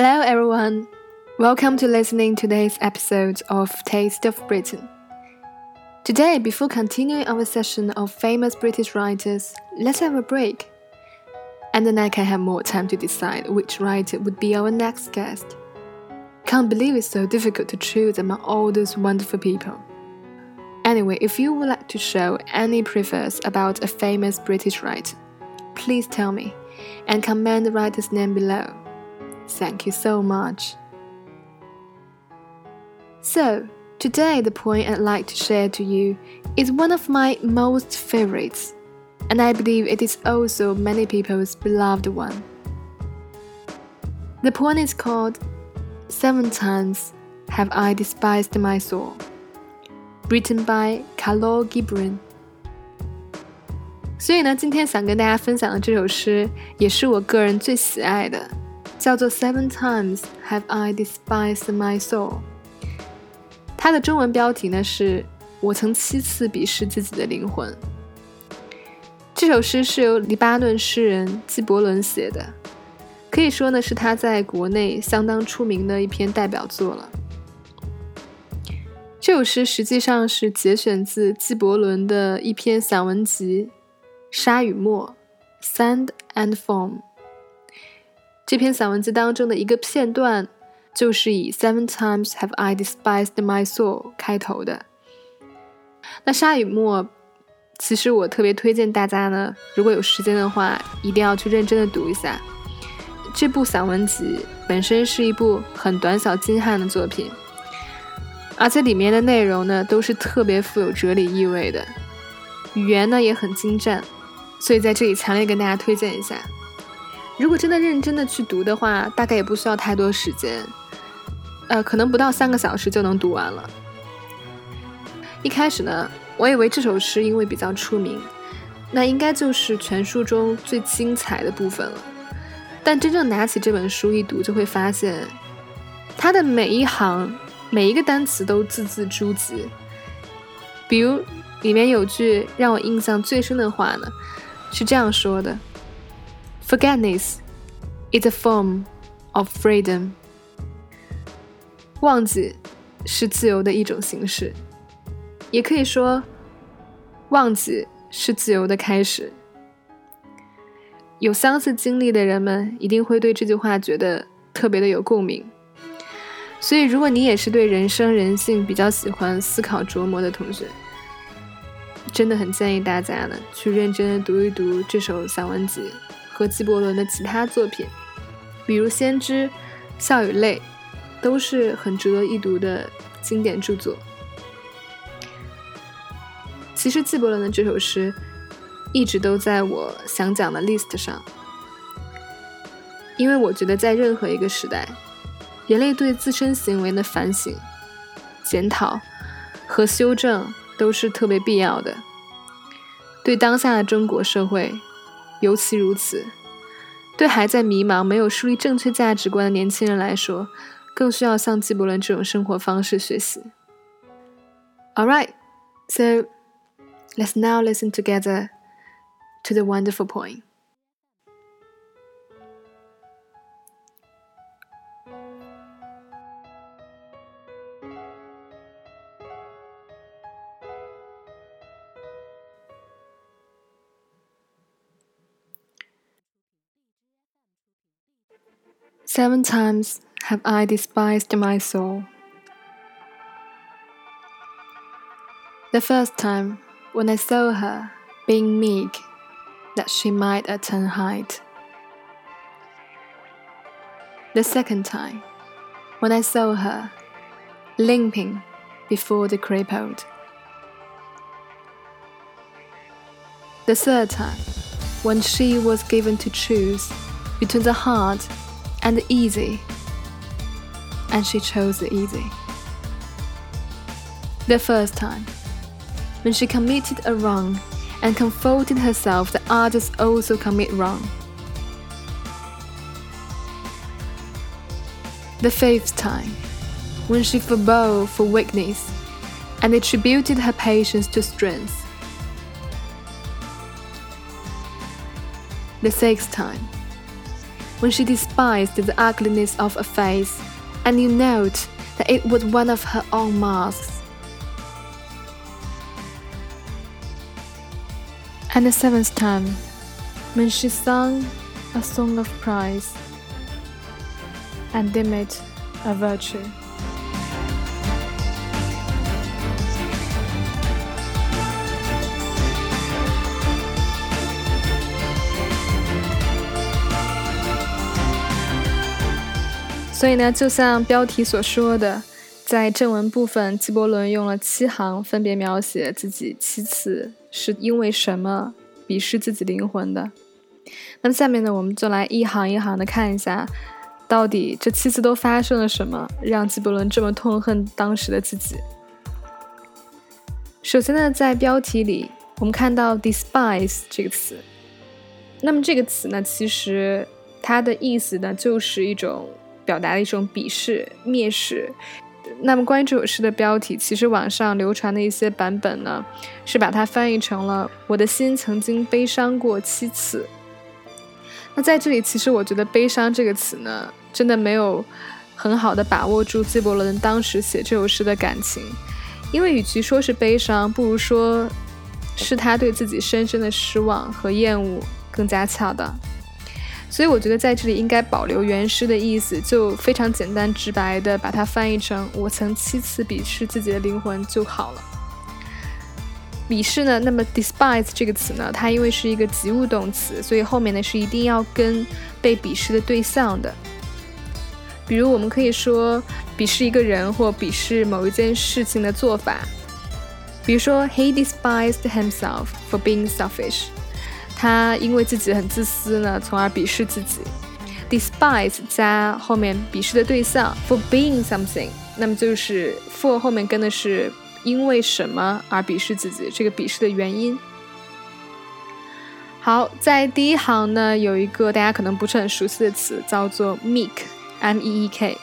Hello, everyone. Welcome to listening to today's episode of Taste of Britain. Today, before continuing our session of famous British writers, let's have a break. And then I can have more time to decide which writer would be our next guest. Can't believe it's so difficult to choose among all those wonderful people. Anyway, if you would like to show any prefers about a famous British writer, please tell me and comment the writer's name below. Thank you so much. So, today the point I'd like to share to you is one of my most favorites, and I believe it is also many people's beloved one. The poem is called Seven Times Have I Despised My Soul, written by Khalil Gibran. 所以呢，今天想跟大家分享的这首诗，也是我个人最喜爱的。 叫做 Seven Times Have I Despised My Soul。它的中文标题呢是“我曾七次鄙视自己的灵魂”。这首诗是由黎巴嫩诗人纪伯伦写的，可以说呢是他在国内相当出名的一篇代表作了。这首诗实际上是节选自纪伯伦的一篇散文集《沙与墨》（Sand and Foam）。这篇散文集当中的一个片段，就是以 "Seven times have I despised my soul" 开头的。那沙与墨，其实我特别推荐大家呢，如果有时间的话，一定要去认真的读一下。这部散文集本身是一部很短小精悍的作品，而且里面的内容呢，都是特别富有哲理意味的，语言呢也很精湛，所以在这里强烈跟大家推荐一下。如果真的认真的去读的话，大概也不需要太多时间，呃，可能不到三个小时就能读完了。一开始呢，我以为这首诗因为比较出名，那应该就是全书中最精彩的部分了。但真正拿起这本书一读，就会发现，它的每一行、每一个单词都字字珠玑。比如里面有句让我印象最深的话呢，是这样说的。Forgetness is a form of freedom. 忘记是自由的一种形式，也可以说，忘记是自由的开始。有相似经历的人们一定会对这句话觉得特别的有共鸣。所以，如果你也是对人生人性比较喜欢思考琢磨的同学，真的很建议大家呢去认真的读一读这首散文集。和纪伯伦的其他作品，比如《先知》《笑与泪》，都是很值得一读的经典著作。其实，纪伯伦的这首诗一直都在我想讲的 list 上，因为我觉得在任何一个时代，人类对自身行为的反省、检讨和修正都是特别必要的。对当下的中国社会。尤其如此，对还在迷茫、没有树立正确价值观的年轻人来说，更需要像纪伯伦这种生活方式学习。All right, so let's now listen together to the wonderful poem. Seven times have I despised my soul. The first time, when I saw her being meek, that she might attain height. The second time, when I saw her limping before the crippled. The third time, when she was given to choose between the hard and easy, and she chose the easy. The first time, when she committed a wrong and comforted herself that others also commit wrong. The fifth time, when she forbore for weakness and attributed her patience to strength. The sixth time, when she despised the ugliness of a face, and you note that it was one of her own masks. And the seventh time, when she sung a song of praise and deemed a virtue. 所以呢，就像标题所说的，在正文部分，纪伯伦用了七行，分别描写自己七次是因为什么鄙视自己灵魂的。那么下面呢，我们就来一行一行的看一下，到底这七次都发生了什么，让纪伯伦这么痛恨当时的自己。首先呢，在标题里，我们看到 despise 这个词。那么这个词呢，其实它的意思呢，就是一种。表达了一种鄙视、蔑视。那么，关于这首诗的标题，其实网上流传的一些版本呢，是把它翻译成了“我的心曾经悲伤过七次”。那在这里，其实我觉得“悲伤”这个词呢，真的没有很好的把握住纪伯伦当时写这首诗的感情，因为与其说是悲伤，不如说是他对自己深深的失望和厌恶更加恰当。所以我觉得在这里应该保留原诗的意思，就非常简单直白的把它翻译成“我曾七次鄙视自己的灵魂”就好了。鄙视呢，那么 despise 这个词呢，它因为是一个及物动词，所以后面呢是一定要跟被鄙视的对象的。比如我们可以说鄙视一个人或鄙视某一件事情的做法，比如说 He despised himself for being selfish。他因为自己很自私呢，从而鄙视自己。despise 加后面鄙视的对象 for being something，那么就是 for 后面跟的是因为什么而鄙视自己，这个鄙视的原因。好，在第一行呢，有一个大家可能不是很熟悉的词，叫做 meek，m e e k。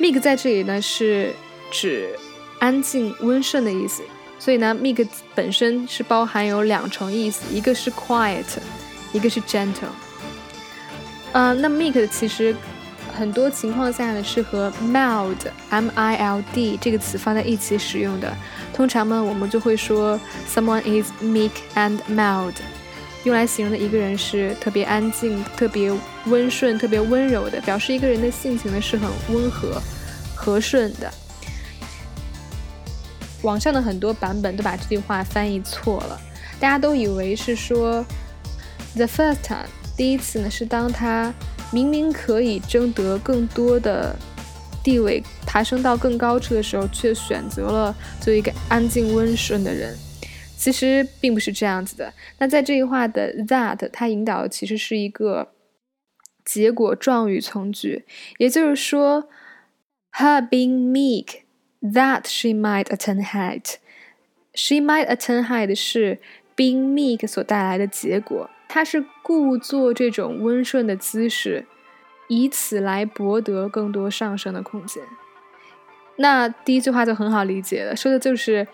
meek 在这里呢是指安静、温顺的意思。所以呢，meek 本身是包含有两重意思，一个是 quiet，一个是 gentle。呃，那 meek 其实很多情况下呢是和 mild，m-i-l-d 这个词放在一起使用的。通常呢，我们就会说 someone is meek and mild，用来形容的一个人是特别安静、特别温顺、特别温柔的，表示一个人的性情呢是很温和、和顺的。网上的很多版本都把这句话翻译错了，大家都以为是说，the first time，第一次呢是当他明明可以争得更多的地位，爬升到更高处的时候，却选择了做一个安静温顺的人。其实并不是这样子的。那在这句话的 that，它引导的其实是一个结果状语从句，也就是说，her being meek。That she might attain height, she might attain height 是 being meek 所带来的结果。她是故作这种温顺的姿势，以此来博得更多上升的空间。那第一句话就很好理解了，说的就是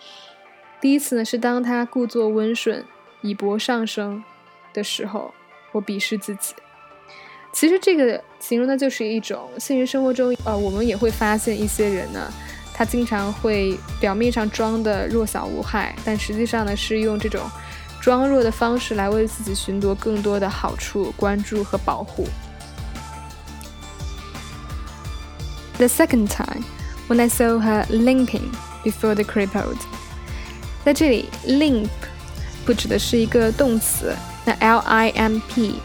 第一次呢，是当她故作温顺以博上升的时候，我鄙视自己。其实这个形容的就是一种现实生活中，呃，我们也会发现一些人呢。他经常会表面上装的弱小无害，但实际上呢是用这种装弱的方式来为自己寻夺更多的好处、关注和保护。The second time when I saw her limping before the crippled，在这里 limp 不指的是一个动词，那 L I M P。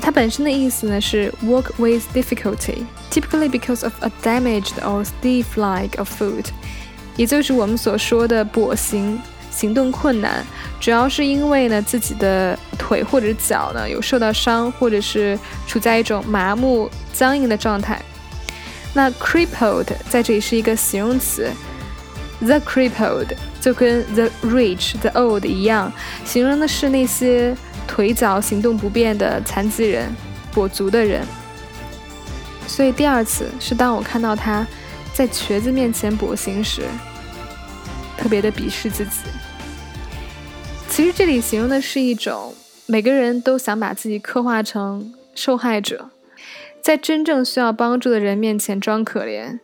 它本身的意思呢是 walk with difficulty, typically because of a damaged or stiff-like of foot，也就是我们所说的跛行，行动困难，主要是因为呢自己的腿或者脚呢有受到伤，或者是处在一种麻木、僵硬的状态。那 crippled 在这里是一个形容词，the crippled 就跟 the rich、the old 一样，形容的是那些。腿脚行动不便的残疾人，跛足的人。所以第二次是当我看到他在瘸子面前跛行时，特别的鄙视自己。其实这里形容的是一种每个人都想把自己刻画成受害者，在真正需要帮助的人面前装可怜，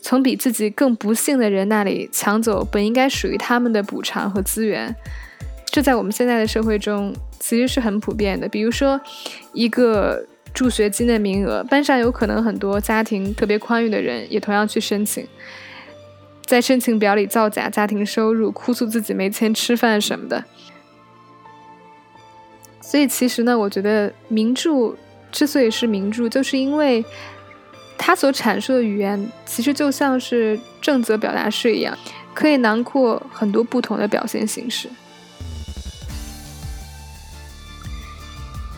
从比自己更不幸的人那里抢走本应该属于他们的补偿和资源，这在我们现在的社会中其实是很普遍的。比如说，一个助学金的名额，班上有可能很多家庭特别宽裕的人也同样去申请。在申请表里造假家庭收入，哭诉自己没钱吃饭什么的。所以其实呢，我觉得名著之所以是名著，就是因为它所阐述的语言其实就像是正则表达式一样，可以囊括很多不同的表现形式。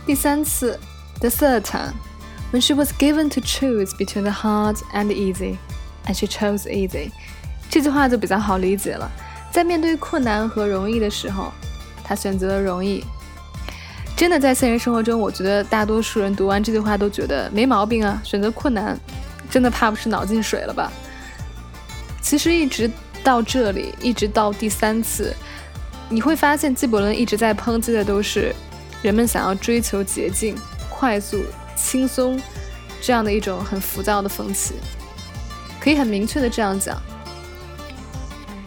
第三次，the third time，when she was given to choose between the hard and easy，and she chose easy。这句话就比较好理解了，在面对困难和容易的时候，她选择了容易。真的在现实生活中，我觉得大多数人读完这句话都觉得没毛病啊，选择困难，真的怕不是脑进水了吧？其实一直到这里，一直到第三次，你会发现纪伯伦一直在抨击的都是人们想要追求捷径、快速、轻松这样的一种很浮躁的风气。可以很明确的这样讲。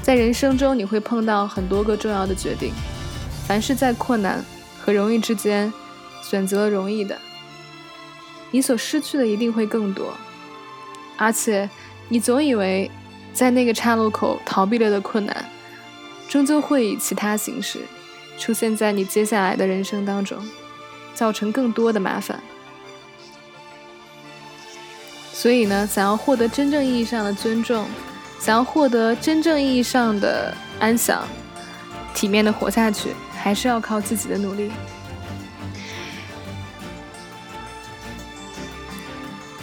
在人生中，你会碰到很多个重要的决定。凡是在困难和容易之间选择容易的，你所失去的一定会更多。而且，你总以为在那个岔路口逃避了的困难，终究会以其他形式出现在你接下来的人生当中，造成更多的麻烦。所以呢，想要获得真正意义上的尊重。想要获得真正意义上的安详、体面的活下去，还是要靠自己的努力。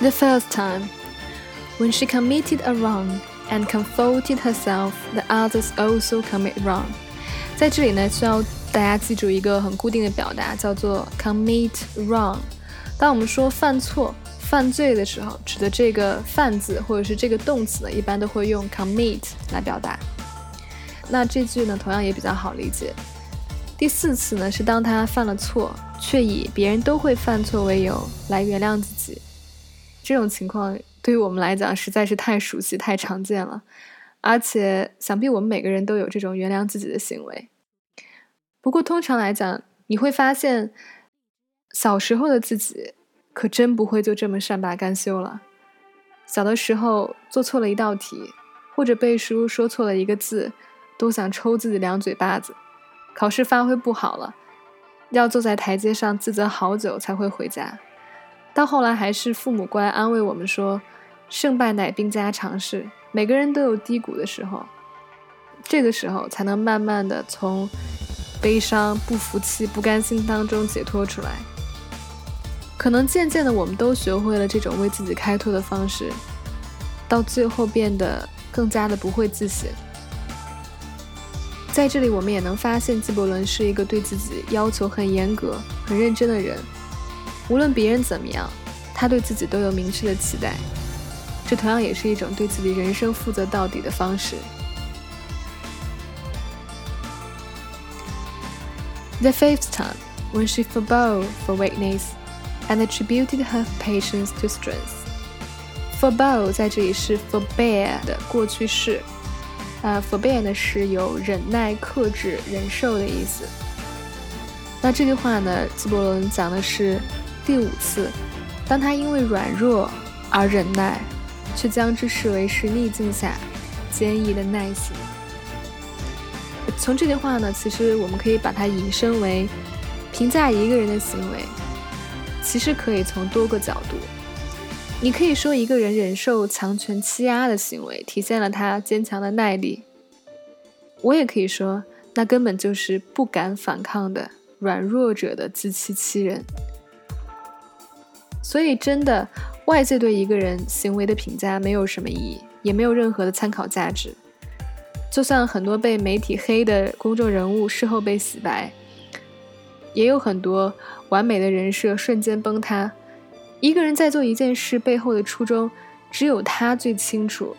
The first time, when she committed a wrong and comforted herself the others also commit wrong，在这里呢，需要大家记住一个很固定的表达，叫做 commit wrong。当我们说犯错，犯罪的时候，指的这个“犯”字或者是这个动词呢，一般都会用 commit 来表达。那这句呢，同样也比较好理解。第四次呢，是当他犯了错，却以别人都会犯错为由来原谅自己。这种情况对于我们来讲实在是太熟悉、太常见了，而且想必我们每个人都有这种原谅自己的行为。不过通常来讲，你会发现小时候的自己。可真不会就这么善罢甘休了。小的时候做错了一道题，或者背书说错了一个字，都想抽自己两嘴巴子。考试发挥不好了，要坐在台阶上自责好久才会回家。到后来还是父母过来安慰我们说：“胜败乃兵家常事，每个人都有低谷的时候。”这个时候才能慢慢的从悲伤、不服气、不甘心当中解脱出来。可能渐渐的，我们都学会了这种为自己开脱的方式，到最后变得更加的不会自省。在这里，我们也能发现，纪伯伦是一个对自己要求很严格、很认真的人。无论别人怎么样，他对自己都有明确的期待。这同样也是一种对自己人生负责到底的方式。The fifth time, when she forbore for weakness. And attributed her patience to strength. Forbore 在这里是 forbear 的过去式，啊，forbear 呢是有忍耐、克制、忍受的意思。那这句话呢，纪伯伦讲的是第五次，当他因为软弱而忍耐，却将之视为是逆境下坚毅的耐心。从这句话呢，其实我们可以把它引申为评价一个人的行为。其实可以从多个角度，你可以说一个人忍受强权欺压的行为，体现了他坚强的耐力。我也可以说，那根本就是不敢反抗的软弱者的自欺欺人。所以，真的，外界对一个人行为的评价没有什么意义，也没有任何的参考价值。就像很多被媒体黑的公众人物，事后被洗白。也有很多完美的人设瞬间崩塌。一个人在做一件事背后的初衷，只有他最清楚，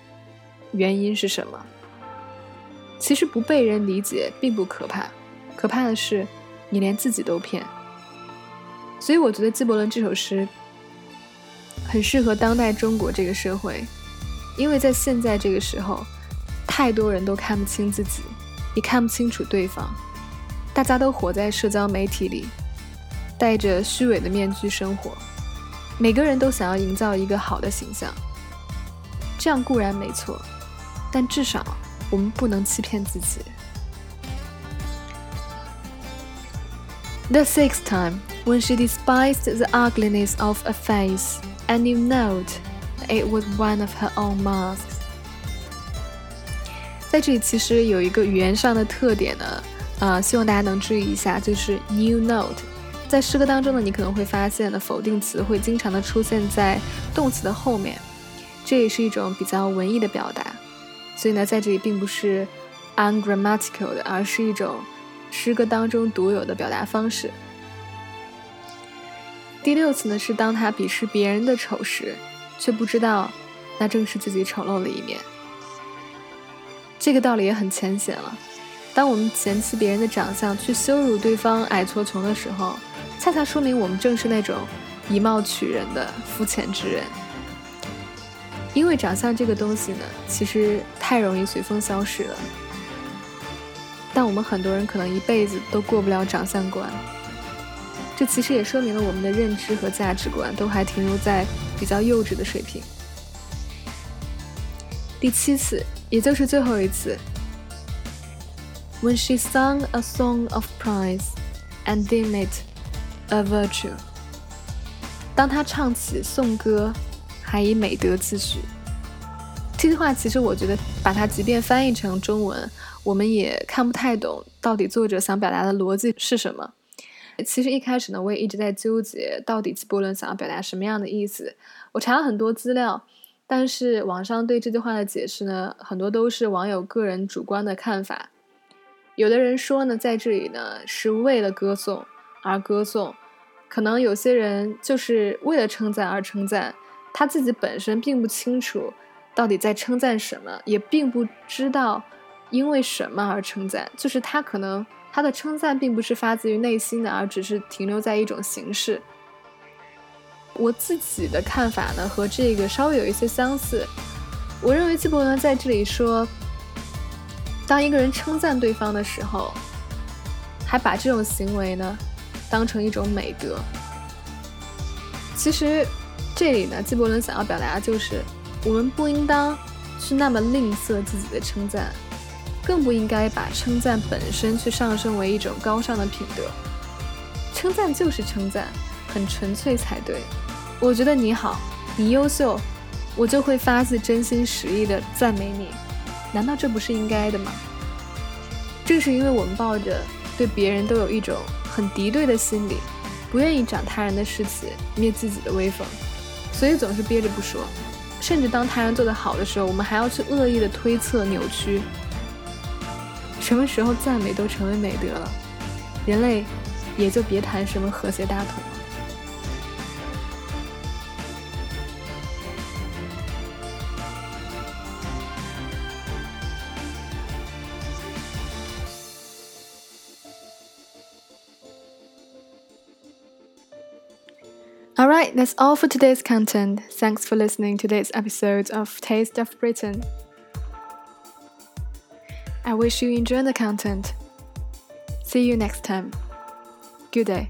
原因是什么。其实不被人理解并不可怕，可怕的是你连自己都骗。所以我觉得纪伯伦这首诗很适合当代中国这个社会，因为在现在这个时候，太多人都看不清自己，也看不清楚对方，大家都活在社交媒体里，戴着虚伪的面具生活，每个人都想要营造一个好的形象，这样固然没错，但至少我们不能欺骗自己。The sixth time, when she despised the ugliness of a face, and you know it was one of her own masks. 在这里其实有一个语言上的特点呢，啊，希望大家能注意一下，就是 new note。在诗歌当中呢，你可能会发现呢，否定词会经常的出现在动词的后面，这也是一种比较文艺的表达。所以呢，在这里并不是 ungrammatical 的，而是一种。诗歌当中独有的表达方式。第六次呢，是当他鄙视别人的丑时，却不知道那正是自己丑陋的一面。这个道理也很浅显了。当我们嫌弃别人的长相，去羞辱对方矮矬穷的时候，恰恰说明我们正是那种以貌取人的肤浅之人。因为长相这个东西呢，其实太容易随风消逝了。但我们很多人可能一辈子都过不了长相关，这其实也说明了我们的认知和价值观都还停留在比较幼稚的水平。第七次，也就是最后一次，When she sung a song of praise and deem it a virtue，当她唱起颂歌，还以美德自诩。这句话其实我觉得，把它即便翻译成中文。我们也看不太懂到底作者想表达的逻辑是什么。其实一开始呢，我也一直在纠结，到底纪伯伦想要表达什么样的意思。我查了很多资料，但是网上对这句话的解释呢，很多都是网友个人主观的看法。有的人说呢，在这里呢是为了歌颂而歌颂，可能有些人就是为了称赞而称赞，他自己本身并不清楚到底在称赞什么，也并不知道。因为什么而称赞？就是他可能他的称赞并不是发自于内心的，而只是停留在一种形式。我自己的看法呢，和这个稍微有一些相似。我认为纪伯伦在这里说，当一个人称赞对方的时候，还把这种行为呢当成一种美德。其实这里呢，纪伯伦想要表达的就是，我们不应当去那么吝啬自己的称赞。更不应该把称赞本身去上升为一种高尚的品德。称赞就是称赞，很纯粹才对。我觉得你好，你优秀，我就会发自真心实意的赞美你。难道这不是应该的吗？正是因为我们抱着对别人都有一种很敌对的心理，不愿意长他人的士气，灭自己的威风，所以总是憋着不说。甚至当他人做得好的时候，我们还要去恶意的推测、扭曲。什么时候赞美都成为美德了，人类也就别谈什么和谐大同了。Alright, that's all for today's content. Thanks for listening to this episode of Taste of Britain. I wish you enjoy the content. See you next time. Good day.